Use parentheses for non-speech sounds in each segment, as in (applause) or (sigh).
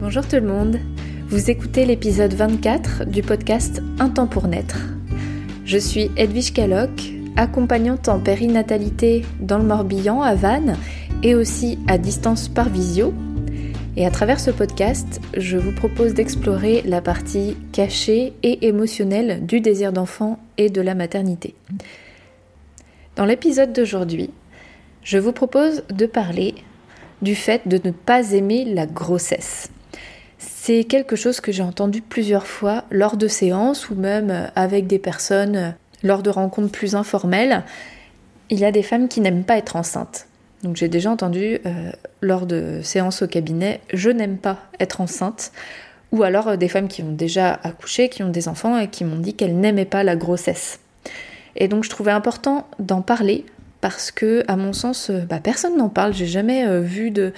Bonjour tout le monde, vous écoutez l'épisode 24 du podcast Un temps pour naître. Je suis Edwige Caloc, accompagnante en périnatalité dans le Morbihan à Vannes et aussi à distance par visio. Et à travers ce podcast, je vous propose d'explorer la partie cachée et émotionnelle du désir d'enfant et de la maternité. Dans l'épisode d'aujourd'hui, je vous propose de parler du fait de ne pas aimer la grossesse. C'est quelque chose que j'ai entendu plusieurs fois lors de séances ou même avec des personnes lors de rencontres plus informelles. Il y a des femmes qui n'aiment pas être enceintes. Donc j'ai déjà entendu euh, lors de séances au cabinet, je n'aime pas être enceinte. Ou alors euh, des femmes qui ont déjà accouché, qui ont des enfants et qui m'ont dit qu'elles n'aimaient pas la grossesse. Et donc je trouvais important d'en parler parce que, à mon sens, euh, bah, personne n'en parle. J'ai jamais euh, vu de,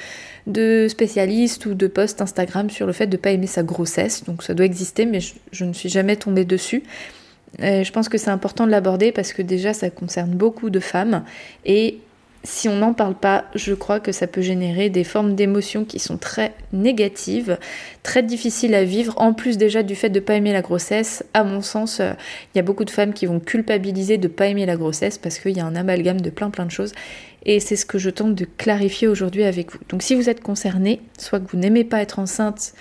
spécialistes ou de posts Instagram sur le fait de ne pas aimer sa grossesse. Donc ça doit exister, mais je, ne suis jamais tombée dessus. je pense que c'est important de l'aborder parce que déjà ça concerne beaucoup de femmes et si on n'en parle pas, je crois que ça peut générer des formes d'émotions qui sont très négatives, très difficiles à vivre. En plus déjà du fait de ne pas aimer la grossesse, à mon sens, euh, il y a beaucoup de femmes qui vont culpabiliser de ne pas aimer la grossesse parce qu'il y a un amalgame de plein plein de choses. Et c'est ce que je tente de clarifier aujourd'hui avec vous. Donc si vous êtes concerné, soit que vous n'aimez pas être enceinte,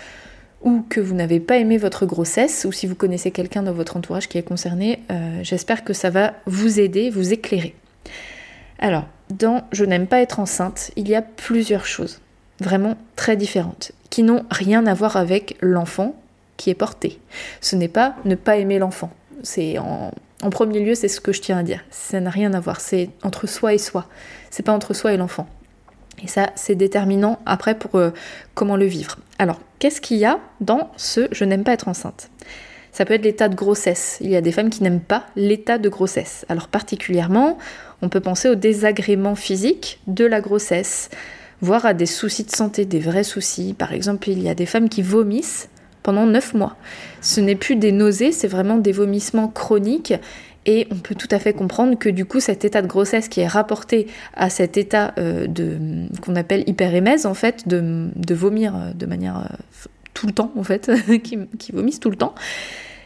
ou que vous n'avez pas aimé votre grossesse, ou si vous connaissez quelqu'un dans votre entourage qui est concerné, euh, j'espère que ça va vous aider, vous éclairer. Alors, dans Je n'aime pas être enceinte, il y a plusieurs choses, vraiment très différentes, qui n'ont rien à voir avec l'enfant qui est porté. Ce n'est pas ne pas aimer l'enfant. C'est en, premier lieu, c'est ce que je tiens à dire. Ça n'a rien à voir. C'est entre soi et soi. C'est pas entre soi et l'enfant. Et ça, c'est déterminant après pour euh, comment le vivre. Alors, qu'est-ce qu'il y a dans ce je n'aime pas être enceinte? Ça peut être l'état de grossesse. Il y a des femmes qui n'aiment pas l'état de grossesse. Alors particulièrement, on peut penser au désagrément physique de la grossesse, voire à des soucis de santé, des vrais soucis. Par exemple, il y a des femmes qui vomissent pendant 9 mois. Ce n'est plus des nausées, c'est vraiment des vomissements chroniques. Et on peut tout à fait comprendre que du coup cet état de grossesse qui est rapporté à cet état euh, qu'on appelle hyperémèse en fait, de, vomir euh, de manière euh, tout le temps en fait, (laughs) qui, qui vomissent tout le temps,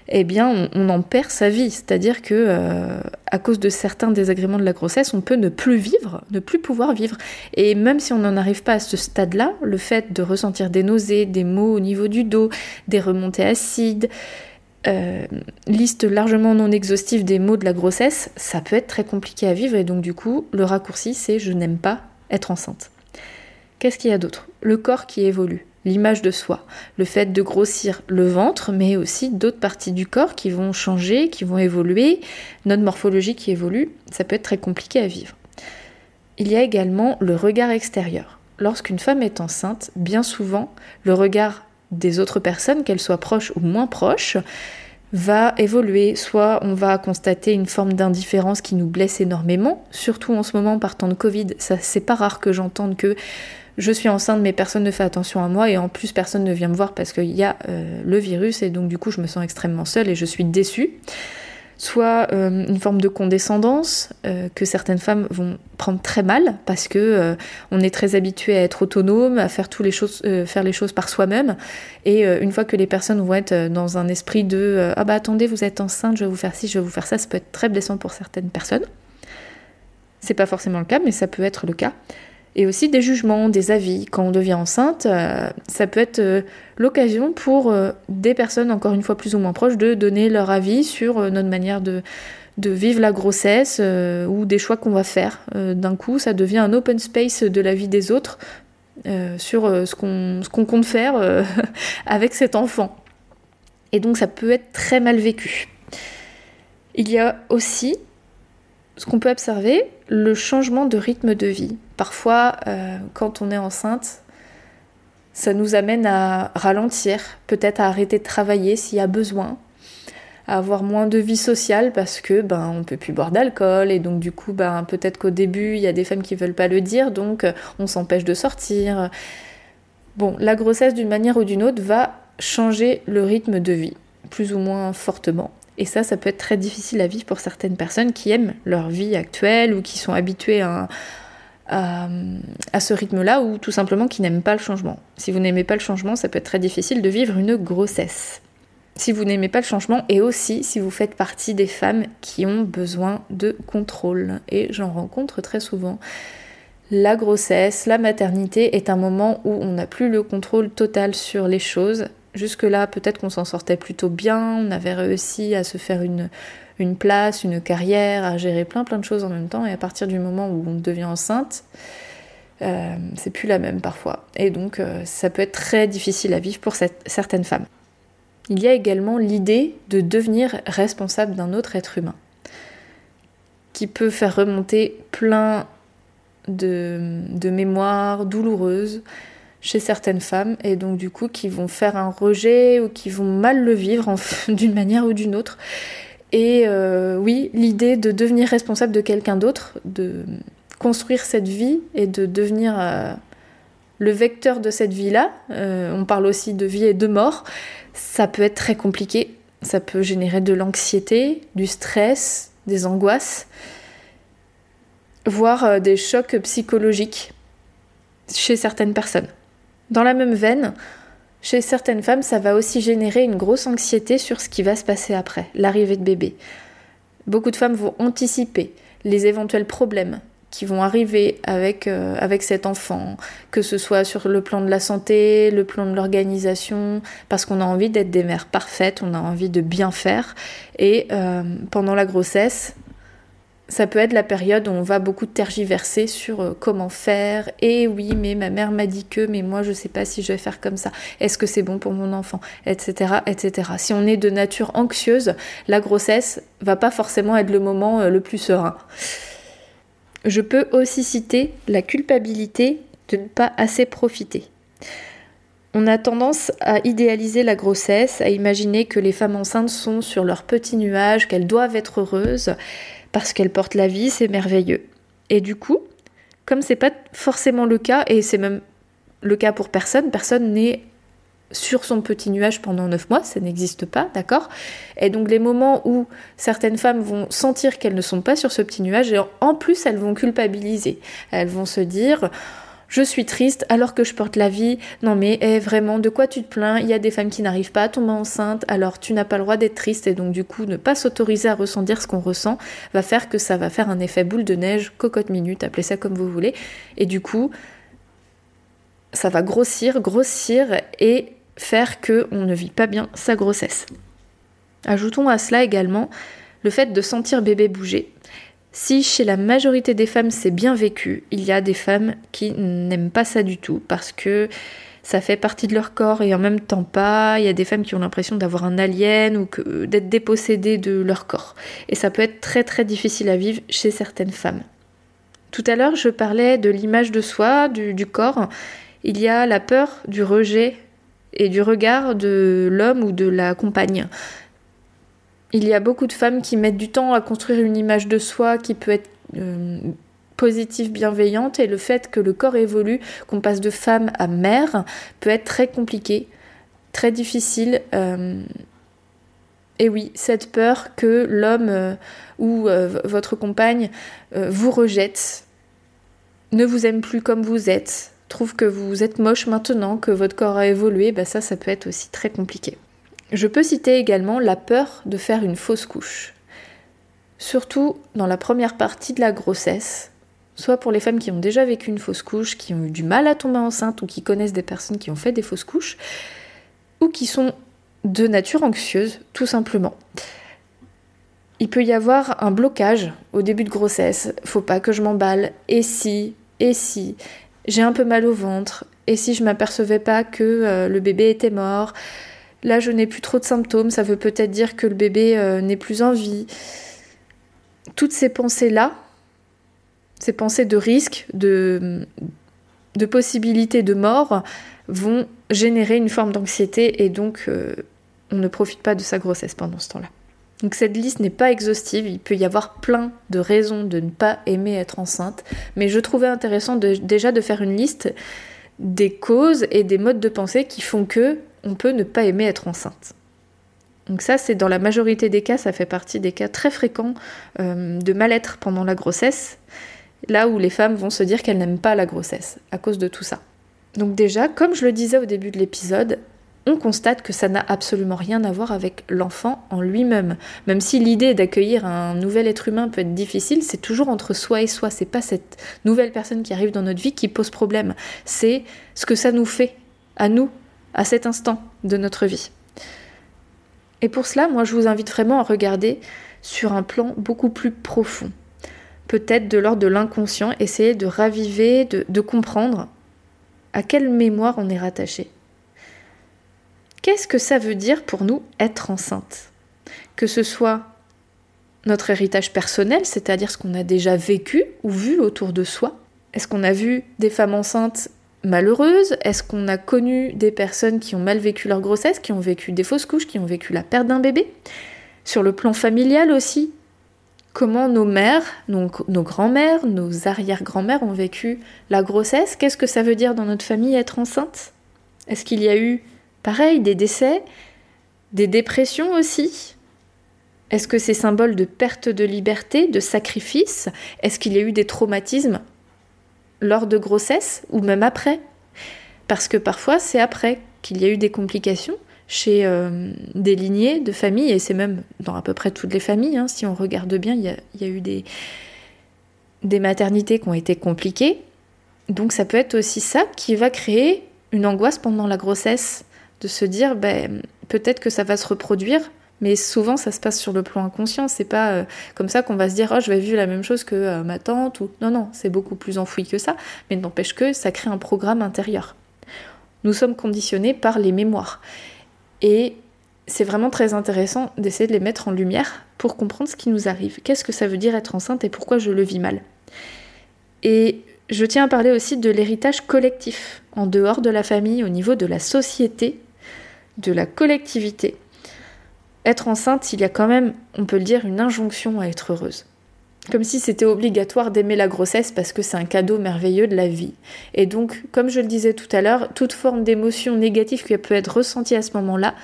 eh bien, on, en perd sa vie. C'est-à-dire que, euh, à cause de certains désagréments de la grossesse, on peut ne plus vivre, ne plus pouvoir vivre. Et même si on n'en arrive pas à ce stade-là, le fait de ressentir des nausées, des maux au niveau du dos, des remontées acides, euh, liste largement non exhaustive des maux de la grossesse, ça peut être très compliqué à vivre. Et donc, du coup, le raccourci, c'est je n'aime pas être enceinte. Qu'est-ce qu'il y a d'autre? Le corps qui évolue l'image de soi, le fait de grossir le ventre, mais aussi d'autres parties du corps qui vont changer, qui vont évoluer, notre morphologie qui évolue, ça peut être très compliqué à vivre. Il y a également le regard extérieur. Lorsqu'une femme est enceinte, bien souvent, le regard des autres personnes, qu'elles soient proches ou moins proches, va évoluer. Soit on va constater une forme d'indifférence qui nous blesse énormément, surtout en ce moment par temps de Covid. Ça, c'est pas rare que j'entende que je suis enceinte mais personne ne fait attention à moi et en plus personne ne vient me voir parce qu'il y a euh, le virus et donc du coup je me sens extrêmement seule et je suis déçue. Soit euh, une forme de condescendance euh, que certaines femmes vont prendre très mal parce que on est très habitué à être autonome, à faire, les choses, faire les choses par soi-même et une fois que les personnes vont être dans un esprit de ah bah attendez vous êtes enceinte je vais vous faire ci je vais vous faire ça ça peut être très blessant pour certaines personnes. C'est pas forcément le cas mais ça peut être le cas et aussi des jugements, des avis. Quand on devient enceinte, euh, ça peut être euh, l'occasion pour euh, des personnes, encore une fois plus ou moins proches, de donner leur avis sur notre manière de, de vivre la grossesse ou des choix qu'on va faire. D'un coup, ça devient un open space de la vie des autres sur ce qu'on compte faire (laughs) avec cet enfant. Et donc ça peut être très mal vécu. Il y a aussi ce qu'on peut observer, le changement de rythme de vie. Parfois, euh, quand on est enceinte, ça nous amène à ralentir, peut-être à arrêter de travailler s'il y a besoin, à avoir moins de vie sociale parce que ben on peut plus boire d'alcool et donc du coup ben peut-être qu'au début il y a des femmes qui veulent pas le dire donc euh, on s'empêche de sortir. Bon, la grossesse d'une manière ou d'une autre va changer le rythme de vie plus ou moins fortement. Et ça, ça peut être très difficile à vivre pour certaines personnes qui aiment leur vie actuelle ou qui sont habituées à ce rythme-là ou tout simplement qui n'aiment pas le changement. Si vous n'aimez pas le changement, ça peut être très difficile de vivre une grossesse. Si vous n'aimez pas le changement et aussi si vous faites partie des femmes qui ont besoin de contrôle. Et j'en rencontre très souvent. La grossesse, la maternité est un moment où on n'a plus le contrôle total sur les choses. Jusque-là, peut-être qu'on s'en sortait plutôt bien, on avait réussi à se faire une, place, une carrière, à gérer plein plein de choses en même temps. Et à partir du moment où on devient enceinte, euh, c'est plus la même parfois. Et donc euh, ça peut être très difficile à vivre pour certaines femmes. Il y a également l'idée de devenir responsable d'un autre être humain, qui peut faire remonter plein de mémoires douloureuses chez certaines femmes, et donc du coup qui vont faire un rejet ou qui vont mal le vivre (laughs) d'une manière ou d'une autre. Et euh, oui, l'idée de devenir responsable de quelqu'un d'autre, de construire cette vie et de devenir euh, le vecteur de cette vie-là, euh, on parle aussi de vie et de mort, ça peut être très compliqué. Ça peut générer de l'anxiété, du stress, des angoisses, voire des chocs psychologiques chez certaines personnes. Dans la même veine, chez certaines femmes, ça va aussi générer une grosse anxiété sur ce qui va se passer après, l'arrivée de bébé. Beaucoup de femmes vont anticiper les éventuels problèmes qui vont arriver avec, euh, avec cet enfant, que ce soit sur le plan de la santé, le plan de l'organisation, parce qu'on a envie d'être des mères parfaites, on a envie de bien faire. Et euh, pendant la grossesse, ça peut être la période où on va beaucoup tergiverser sur euh, comment faire. Et oui, mais ma mère m'a dit que, mais moi je sais pas si je vais faire comme ça. Est-ce que c'est bon pour mon enfant, etc., etc. Si on est de nature anxieuse, la grossesse va pas forcément être le moment euh, le plus serein. Je peux aussi citer la culpabilité de ne pas assez profiter. On a tendance à idéaliser la grossesse, à imaginer que les femmes enceintes sont sur leur petit nuage, qu'elles doivent être heureuses parce qu'elle porte la vie, c'est merveilleux. Et du coup, comme c'est pas forcément le cas, et c'est même le cas pour personne, personne n'est sur son petit nuage pendant 9 mois, ça n'existe pas, d'accord? Et donc les moments où certaines femmes vont sentir qu'elles ne sont pas sur ce petit nuage, et en plus elles vont culpabiliser. Elles vont se dire je suis triste alors que je porte la vie. Non mais eh, vraiment, de quoi tu te plains? Il y a des femmes qui n'arrivent pas à tomber enceinte, alors tu n'as pas le droit d'être triste et donc du coup ne pas s'autoriser à ressentir ce qu'on ressent va faire que ça va faire un effet boule de neige, cocotte minute, appelez ça comme vous voulez. Et du coup, ça va grossir, grossir et faire que on ne vit pas bien sa grossesse. Ajoutons à cela également le fait de sentir bébé bouger. Si chez la majorité des femmes c'est bien vécu, il y a des femmes qui n'aiment pas ça du tout parce que ça fait partie de leur corps et en même temps pas. Il y a des femmes qui ont l'impression d'avoir un alien ou d'être dépossédées de leur corps. Et ça peut être très très difficile à vivre chez certaines femmes. Tout à l'heure, je parlais de l'image de soi, du, du corps. Il y a la peur du rejet et du regard de l'homme ou de la compagne. Il y a beaucoup de femmes qui mettent du temps à construire une image de soi qui peut être euh, positive, bienveillante, et le fait que le corps évolue, qu'on passe de femme à mère, peut être très compliqué, très difficile. Euh, et oui, cette peur que l'homme euh, ou votre compagne vous rejette, ne vous aime plus comme vous êtes, trouve que vous êtes moche maintenant, que votre corps a évolué, bah ça, ça peut être aussi très compliqué. Je peux citer également la peur de faire une fausse couche. Surtout dans la première partie de la grossesse, soit pour les femmes qui ont déjà vécu une fausse couche, qui ont eu du mal à tomber enceinte ou qui connaissent des personnes qui ont fait des fausses couches, ou qui sont de nature anxieuse, tout simplement. Il peut y avoir un blocage au début de grossesse, faut pas que je m'emballe, et si, et si, j'ai un peu mal au ventre, et si je m'apercevais pas que euh, le bébé était mort, Là, je n'ai plus trop de symptômes, ça veut peut-être dire que le bébé euh, n'est plus en vie. Toutes ces pensées-là, ces pensées de risque, de, de possibilité de mort, vont générer une forme d'anxiété et donc euh, on ne profite pas de sa grossesse pendant ce temps-là. Donc cette liste n'est pas exhaustive, il peut y avoir plein de raisons de ne pas aimer être enceinte, mais je trouvais intéressant déjà de faire une liste des causes et des modes de pensée qui font que on peut ne pas aimer être enceinte. Donc ça, c'est dans la majorité des cas, ça fait partie des cas très fréquents euh, de mal-être pendant la grossesse. là où les femmes vont se dire qu'elles n'aiment pas la grossesse à cause de tout ça. Donc déjà, comme je le disais au début de l'épisode, on constate que ça n'a absolument rien à voir avec l'enfant en lui-même. Même si l'idée d'accueillir un nouvel être humain peut être difficile, c'est toujours entre soi et soi. C'est pas cette nouvelle personne qui arrive dans notre vie qui pose problème. C'est ce que ça nous fait à nous, à cet instant de notre vie. Et pour cela, moi, je vous invite vraiment à regarder sur un plan beaucoup plus profond. Peut-être de l'ordre de l'inconscient, essayer de raviver, de, de comprendre à quelle mémoire on est rattaché. Qu'est-ce que ça veut dire pour nous être enceinte? Que ce soit notre héritage personnel, c'est-à-dire ce qu'on a déjà vécu ou vu autour de soi? Est-ce qu'on a vu des femmes enceintes malheureuses Est-ce qu'on a connu des personnes qui ont mal vécu leur grossesse, qui ont vécu des fausses couches, qui ont vécu la perte d'un bébé? Sur le plan familial aussi, comment nos mères, nos grands-mères, nos arrière-grands-mères ont vécu la grossesse? Qu'est-ce que ça veut dire dans notre famille être enceinte? Est-ce qu'il y a eu Pareil, des décès, des dépressions aussi? Est-ce que c'est symbole de perte de liberté, de sacrifice Est-ce qu'il y a eu des traumatismes lors de grossesse ou même après Parce que parfois c'est après qu'il y a eu des complications chez euh, des lignées de familles, et c'est même dans à peu près toutes les familles, hein, si on regarde bien, il y a, eu des, des maternités qui ont été compliquées. Donc ça peut être aussi ça qui va créer une angoisse pendant la grossesse de se dire ben, peut-être que ça va se reproduire, mais souvent ça se passe sur le plan inconscient. C'est pas euh, comme ça qu'on va se dire oh je vais vivre la même chose que euh, ma tante ou non non c'est beaucoup plus enfoui que ça, mais n'empêche que ça crée un programme intérieur. Nous sommes conditionnés par les mémoires et c'est vraiment très intéressant d'essayer de les mettre en lumière pour comprendre ce qui nous arrive. Qu'est-ce que ça veut dire être enceinte et pourquoi je le vis mal? Et je tiens à parler aussi de l'héritage collectif, en dehors de la famille, au niveau de la société de la collectivité. Être enceinte, il y a quand même, on peut le dire, une injonction à être heureuse. Comme si c'était obligatoire d'aimer la grossesse parce que c'est un cadeau merveilleux de la vie. Et donc, comme je le disais tout à l'heure, toute forme d'émotion négative qui peut être ressentie à ce moment-là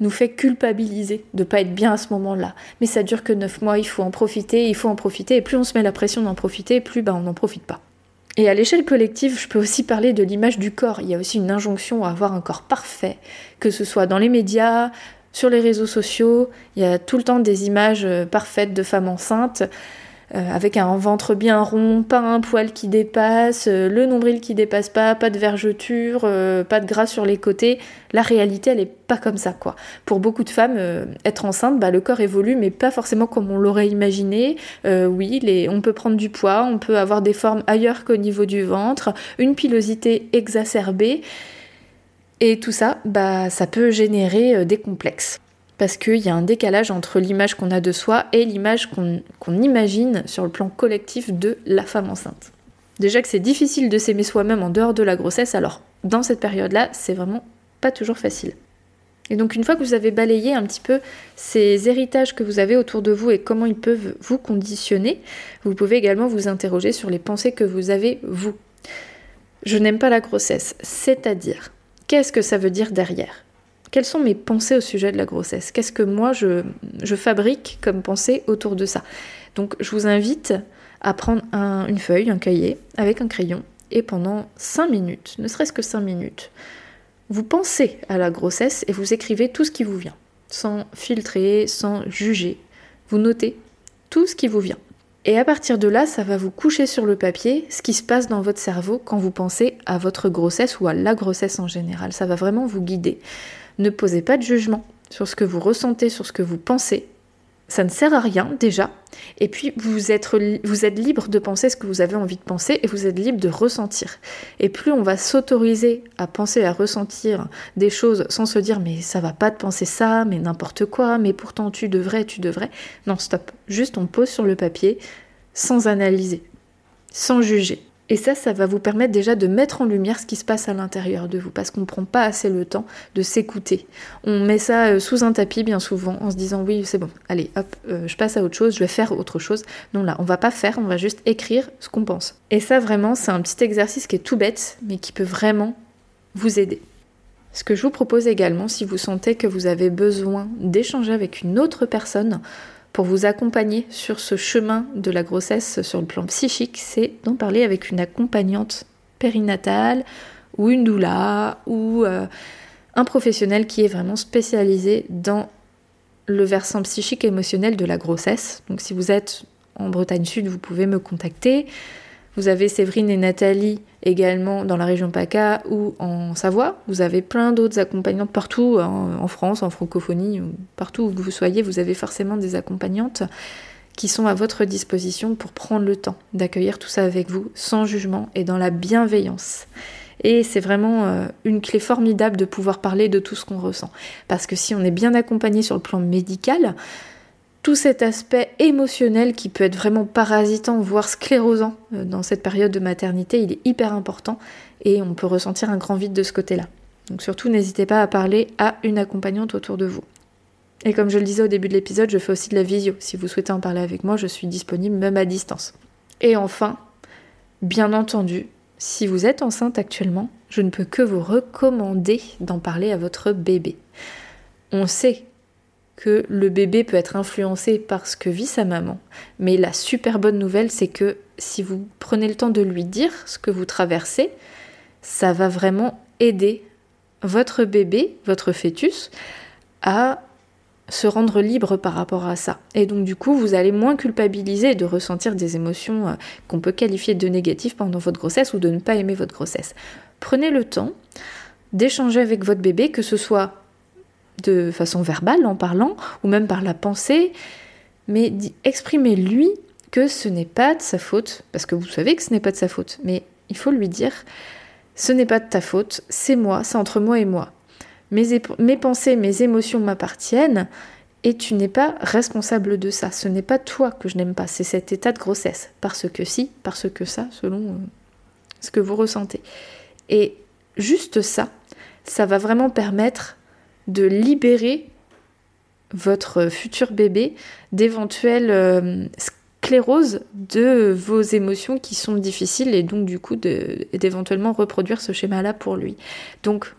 nous fait culpabiliser de ne pas être bien à ce moment-là. Mais ça dure que 9 mois, il faut en profiter, il faut en profiter, et plus on se met la pression d'en profiter, plus ben, on n'en profite pas. Et à l'échelle collective, je peux aussi parler de l'image du corps. Il y a aussi une injonction à avoir un corps parfait, que ce soit dans les médias, sur les réseaux sociaux. Il y a tout le temps des images euh, parfaites de femmes enceintes. Euh, avec un ventre bien rond, pas un poil qui dépasse, euh, le nombril qui dépasse pas, pas de vergeture, pas de gras sur les côtés. La réalité, elle est pas comme ça, quoi. Pour beaucoup de femmes, être enceinte, bah, le corps évolue, mais pas forcément comme on l'aurait imaginé. oui, on peut prendre du poids, on peut avoir des formes ailleurs qu'au niveau du ventre, une pilosité exacerbée. Et tout ça, bah, ça peut générer des complexes parce qu'il y a un décalage entre l'image qu'on a de soi et l'image qu'on imagine sur le plan collectif de la femme enceinte. Déjà que c'est difficile de s'aimer soi-même en dehors de la grossesse, alors dans cette période-là, c'est vraiment pas toujours facile. Et donc une fois que vous avez balayé un petit peu ces héritages que vous avez autour de vous et comment ils peuvent vous conditionner, vous pouvez également vous interroger sur les pensées que vous avez vous. Je n'aime pas la grossesse, c'est-à-dire qu'est-ce que ça veut dire derrière? Quelles sont mes pensées au sujet de la grossesse? Qu'est-ce que moi je, fabrique comme pensée autour de ça? Donc je vous invite à prendre une feuille, un cahier avec un crayon et pendant 5 minutes, ne serait-ce que 5 minutes, vous pensez à la grossesse et vous écrivez tout ce qui vous vient, sans filtrer, sans juger. Vous notez tout ce qui vous vient. Et à partir de là, ça va vous coucher sur le papier ce qui se passe dans votre cerveau quand vous pensez à votre grossesse ou à la grossesse en général. Ça va vraiment vous guider. Ne posez pas de jugement sur ce que vous ressentez, sur ce que vous pensez. Ça ne sert à rien déjà. Et puis vous êtes, vous êtes libre de penser ce que vous avez envie de penser et vous êtes libre de ressentir. Et plus on va s'autoriser à penser, à ressentir des choses sans se dire mais ça va pas de penser ça, mais n'importe quoi, mais pourtant tu devrais, tu devrais. Non, stop. Juste on pose sur le papier sans analyser, sans juger. Et ça, ça va vous permettre déjà de mettre en lumière ce qui se passe à l'intérieur de vous, parce qu'on ne prend pas assez le temps de s'écouter. On met ça euh, sous un tapis bien souvent en se disant oui, c'est bon, allez, hop, euh, je passe à autre chose, je vais faire autre chose. Non, là, on va pas faire, on va juste écrire ce qu'on pense. Et ça, vraiment, c'est un petit exercice qui est tout bête, mais qui peut vraiment vous aider. Ce que je vous propose également, si vous sentez que vous avez besoin d'échanger avec une autre personne, pour vous accompagner sur ce chemin de la grossesse sur le plan psychique, c'est d'en parler avec une accompagnante périnatale ou une doula ou euh, un professionnel qui est vraiment spécialisé dans le versant psychique et émotionnel de la grossesse. Donc si vous êtes en Bretagne Sud, vous pouvez me contacter. Vous avez Séverine et Nathalie également dans la région PACA ou en Savoie. Vous avez plein d'autres accompagnantes partout, hein, en France, en francophonie, partout où vous soyez, vous avez forcément des accompagnantes qui sont à votre disposition pour prendre le temps d'accueillir tout ça avec vous, sans jugement et dans la bienveillance. Et c'est vraiment euh, une clé formidable de pouvoir parler de tout ce qu'on ressent. Parce que si on est bien accompagné sur le plan médical, tout cet aspect émotionnel qui peut être vraiment parasitant, voire sclérosant euh, dans cette période de maternité, il est hyper important et on peut ressentir un grand vide de ce côté-là. Donc surtout, n'hésitez pas à parler à une accompagnante autour de vous. Et comme je le disais au début de l'épisode, je fais aussi de la visio. Si vous souhaitez en parler avec moi, je suis disponible même à distance. Et enfin, bien entendu, si vous êtes enceinte actuellement, je ne peux que vous recommander d'en parler à votre bébé. On sait que le bébé peut être influencé par ce que vit sa maman. Mais la super bonne nouvelle, c'est que si vous prenez le temps de lui dire ce que vous traversez, ça va vraiment aider votre bébé, votre fœtus, à se rendre libre par rapport à ça. Et donc du coup, vous allez moins culpabiliser de ressentir des émotions euh, qu'on peut qualifier de négatives pendant votre grossesse ou de ne pas aimer votre grossesse. Prenez le temps d'échanger avec votre bébé, que ce soit de façon verbale en parlant, ou même par la pensée, mais exprimez-lui que ce n'est pas de sa faute, parce que vous savez que ce n'est pas de sa faute, mais il faut lui dire, ce n'est pas de ta faute, c'est moi, c'est entre moi et moi. Mes, mes pensées, mes émotions m'appartiennent, et tu n'es pas responsable de ça. Ce n'est pas toi que je n'aime pas, c'est cet état de grossesse. Parce que si, parce que ça, selon euh, ce que vous ressentez. Et juste ça, ça va vraiment permettre de libérer votre futur bébé d'éventuelles euh, scléroses de vos émotions qui sont difficiles et donc du coup d'éventuellement reproduire ce schéma-là pour lui. Donc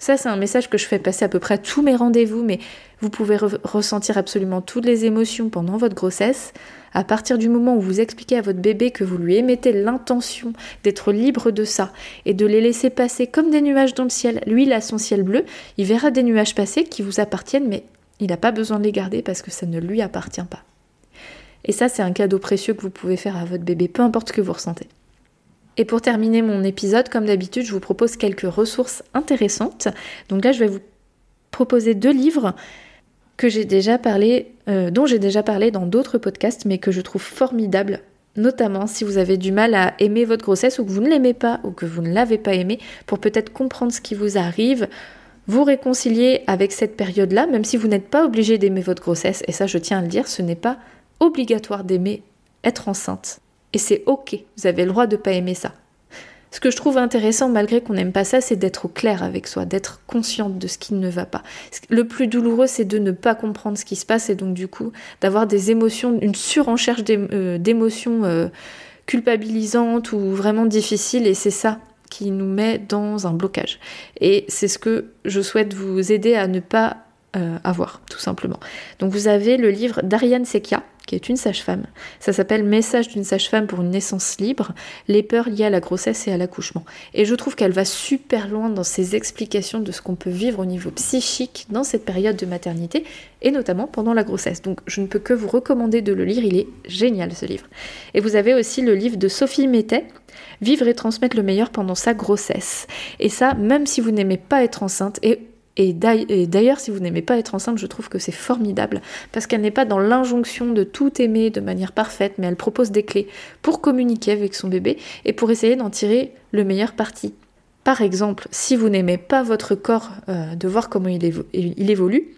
ça, c'est un message que je fais passer à peu près à tous mes rendez-vous, mais vous pouvez ressentir absolument toutes les émotions pendant votre grossesse. À partir du moment où vous expliquez à votre bébé que vous lui émettez l'intention d'être libre de ça et de les laisser passer comme des nuages dans le ciel, lui, il a son ciel bleu, il verra des nuages passer qui vous appartiennent, mais il n'a pas besoin de les garder parce que ça ne lui appartient pas. Et ça, c'est un cadeau précieux que vous pouvez faire à votre bébé, peu importe ce que vous ressentez. Et pour terminer mon épisode, comme d'habitude, je vous propose quelques ressources intéressantes. Donc là, je vais vous proposer deux livres que j'ai déjà parlé, euh, dont j'ai déjà parlé dans d'autres podcasts, mais que je trouve formidables, notamment si vous avez du mal à aimer votre grossesse ou que vous ne l'aimez pas ou que vous ne l'avez pas aimé, pour peut-être comprendre ce qui vous arrive, vous réconcilier avec cette période-là, même si vous n'êtes pas obligé d'aimer votre grossesse. Et ça, je tiens à le dire, ce n'est pas obligatoire d'aimer être enceinte. Et c'est ok, vous avez le droit de pas aimer ça. Ce que je trouve intéressant, malgré qu'on n'aime pas ça, c'est d'être au clair avec soi, d'être consciente de ce qui ne va pas. Le plus douloureux, c'est de ne pas comprendre ce qui se passe et donc du coup d'avoir des émotions, une surenchère euh, d'émotions euh, culpabilisantes ou vraiment difficiles et c'est ça qui nous met dans un blocage. Et c'est ce que je souhaite vous aider à ne pas euh, avoir, tout simplement. Donc vous avez le livre d'Ariane Sekia, qui est une sage-femme. Ça s'appelle Message d'une sage-femme pour une naissance libre, les peurs liées à la grossesse et à l'accouchement. Et je trouve qu'elle va super loin dans ses explications de ce qu'on peut vivre au niveau psychique dans cette période de maternité, et notamment pendant la grossesse. Donc je ne peux que vous recommander de le lire, il est génial ce livre. Et vous avez aussi le livre de Sophie Mettet, Vivre et transmettre le meilleur pendant sa grossesse. Et ça, même si vous n'aimez pas être enceinte, et et d'ailleurs, si vous n'aimez pas être enceinte, je trouve que c'est formidable parce qu'elle n'est pas dans l'injonction de tout aimer de manière parfaite, mais elle propose des clés pour communiquer avec son bébé et pour essayer d'en tirer le meilleur parti. Par exemple, si vous n'aimez pas votre corps, euh, de voir comment il, évolue,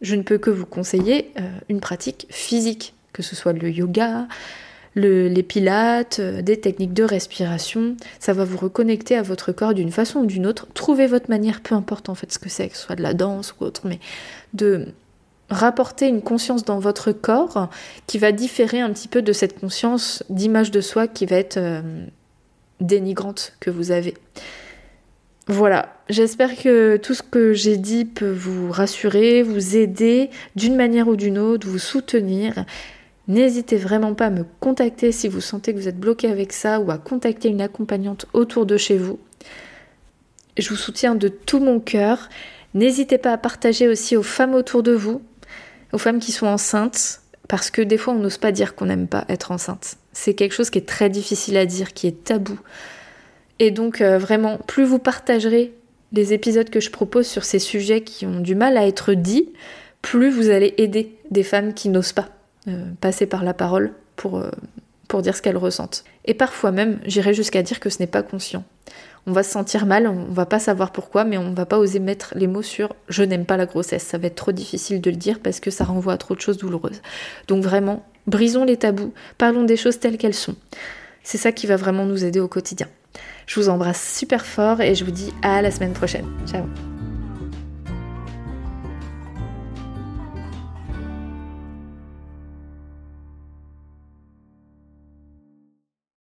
je ne peux que vous conseiller euh, une pratique physique, que ce soit le yoga, les pilates, euh, des techniques de respiration. Ça va vous reconnecter à votre corps d'une façon ou d'une autre. Trouvez votre manière, peu importe en fait ce que c'est, que ce soit de la danse ou autre, mais de rapporter une conscience dans votre corps qui va différer un petit peu de cette conscience d'image de soi qui va être euh, dénigrante que vous avez. Voilà, j'espère que tout ce que j'ai dit peut vous rassurer, vous aider d'une manière ou d'une autre, vous soutenir. N'hésitez vraiment pas à me contacter si vous sentez que vous êtes bloqué avec ça ou à contacter une accompagnante autour de chez vous. Je vous soutiens de tout mon cœur. N'hésitez pas à partager aussi aux femmes autour de vous, aux femmes qui sont enceintes, parce que des fois on n'ose pas dire qu'on n'aime pas être enceinte. C'est quelque chose qui est très difficile à dire, qui est tabou. Et donc euh, vraiment, plus vous partagerez les épisodes que je propose sur ces sujets qui ont du mal à être dits, plus vous allez aider des femmes qui n'osent pas passer par la parole pour, euh, pour dire ce qu'elles ressentent. Et parfois même, j'irai jusqu'à dire que ce n'est pas conscient. On va se sentir mal, on va pas savoir pourquoi, mais on va pas oser mettre les mots sur je n'aime pas la grossesse. Ça va être trop difficile de le dire parce que ça renvoie à trop de choses douloureuses. Donc vraiment, brisons les tabous, parlons des choses telles qu'elles sont. C'est ça qui va vraiment nous aider au quotidien. Je vous embrasse super fort et je vous dis à la semaine prochaine. Ciao